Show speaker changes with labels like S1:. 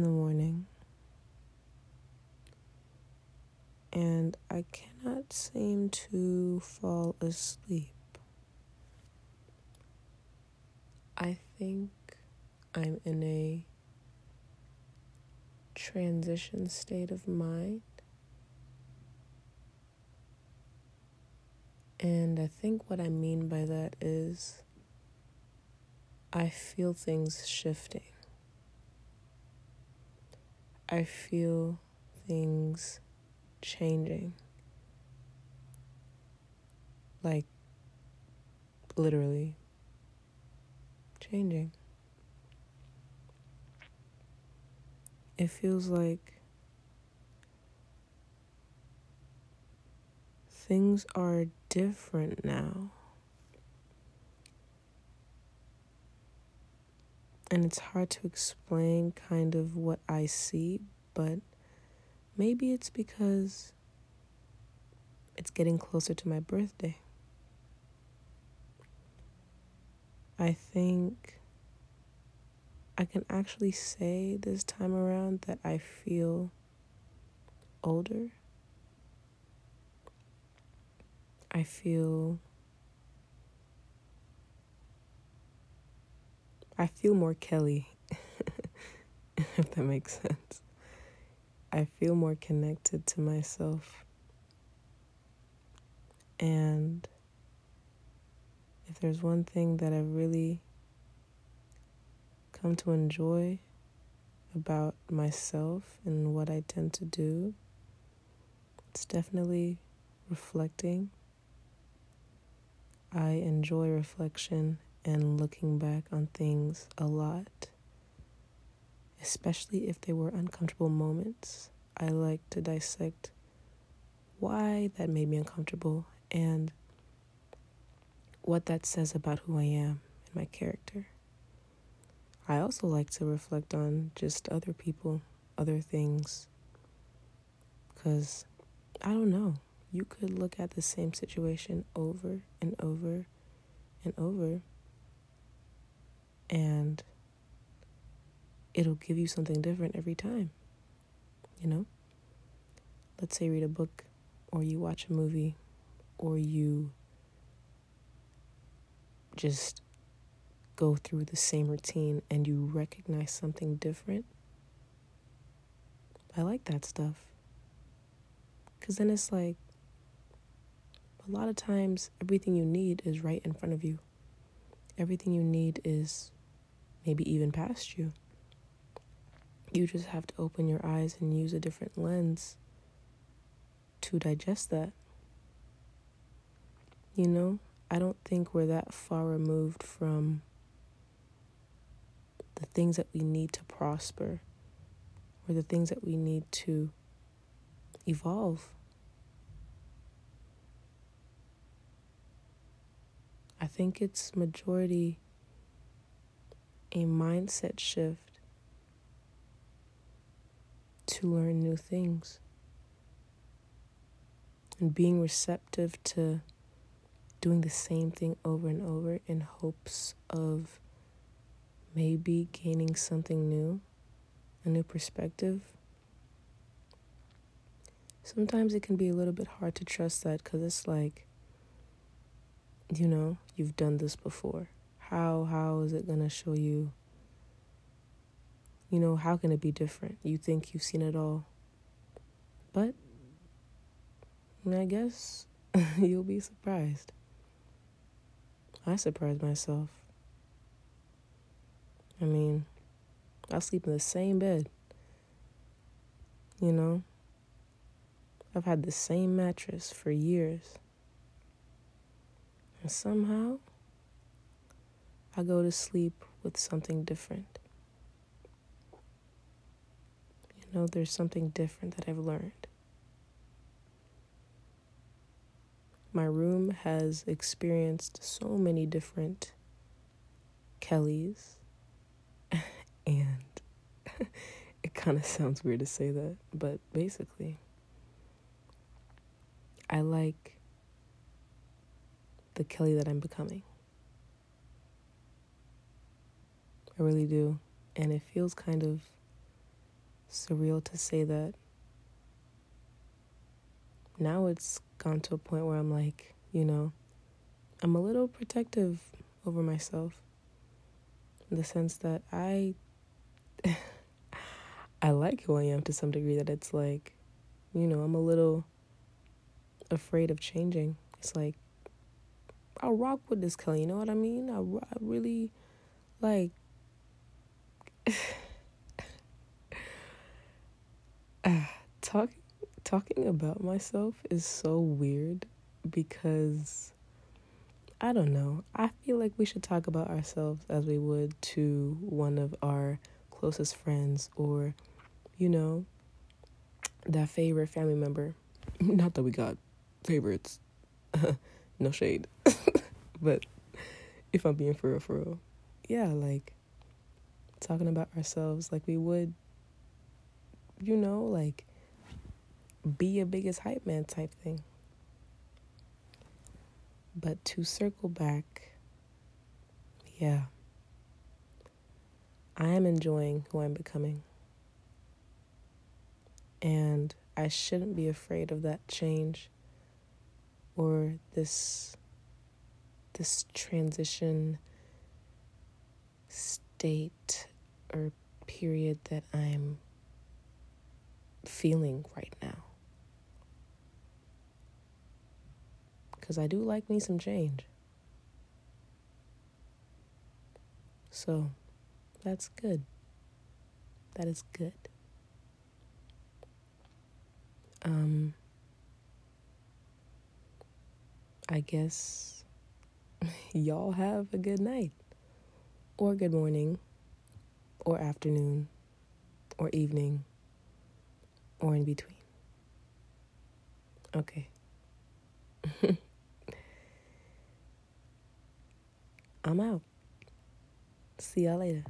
S1: morning and I cannot seem to fall asleep. I think I'm in a transition state of mind. And I think what I mean by that is I feel things shifting. I feel things changing. Like, literally changing. It feels like things are different now. And it's hard to explain kind of what I see, but maybe it's because it's getting closer to my birthday. I think I can actually say this time around that I feel older. I feel I feel more Kelly, if that makes sense. I feel more connected to myself. And if there's one thing that I've really come to enjoy about myself and what I tend to do, it's definitely reflecting. I enjoy reflection and looking back on things a lot, especially if they were uncomfortable moments. I like to dissect why that made me uncomfortable and what that says about who I am and my character. I also like to reflect on just other people, other things, because I don't know. You could look at the same situation over and over and over, and it'll give you something different every time. You know? Let's say read a book, or you watch a movie, or you just go through the same routine and you recognize something different. I like that stuff. Because then it's like, a lot of times, everything you need is right in front of you. Everything you need is maybe even past you. You just have to open your eyes and use a different lens to digest that. You know, I don't think we're that far removed from the things that we need to prosper or the things that we need to evolve. I think it's majority a mindset shift to learn new things and being receptive to doing the same thing over and over in hopes of maybe gaining something new, a new perspective. Sometimes it can be a little bit hard to trust that because it's like, you know, you've done this before. How how is it gonna show you? You know, how can it be different? You think you've seen it all, but I guess you'll be surprised. I surprised myself. I mean, I sleep in the same bed. You know? I've had the same mattress for years. And somehow, I go to sleep with something different. You know, there's something different that I've learned. My room has experienced so many different Kellys, and it kind of sounds weird to say that, but basically, I like the Kelly that I'm becoming. I really do. And it feels kind of surreal to say that now it's gone to a point where I'm like, you know, I'm a little protective over myself in the sense that I I like who I am to some degree that it's like, you know, I'm a little afraid of changing. It's like I'll rock with this Kelly, you know what I mean? I, I really like uh, talking talking about myself is so weird because I don't know. I feel like we should talk about ourselves as we would to one of our closest friends or, you know, that favorite family member. Not that we got favorites. no shade. but if I'm being for real, for real. Yeah, like talking about ourselves like we would, you know, like be your biggest hype man type thing. But to circle back, yeah, I am enjoying who I'm becoming. And I shouldn't be afraid of that change or this this transition state or period that I'm feeling right now. Because I do like me some change. So that's good. That is good. Um, I guess y'all have a good night, or good morning, or afternoon, or evening, or in between. Okay. I'm out. See y'all later.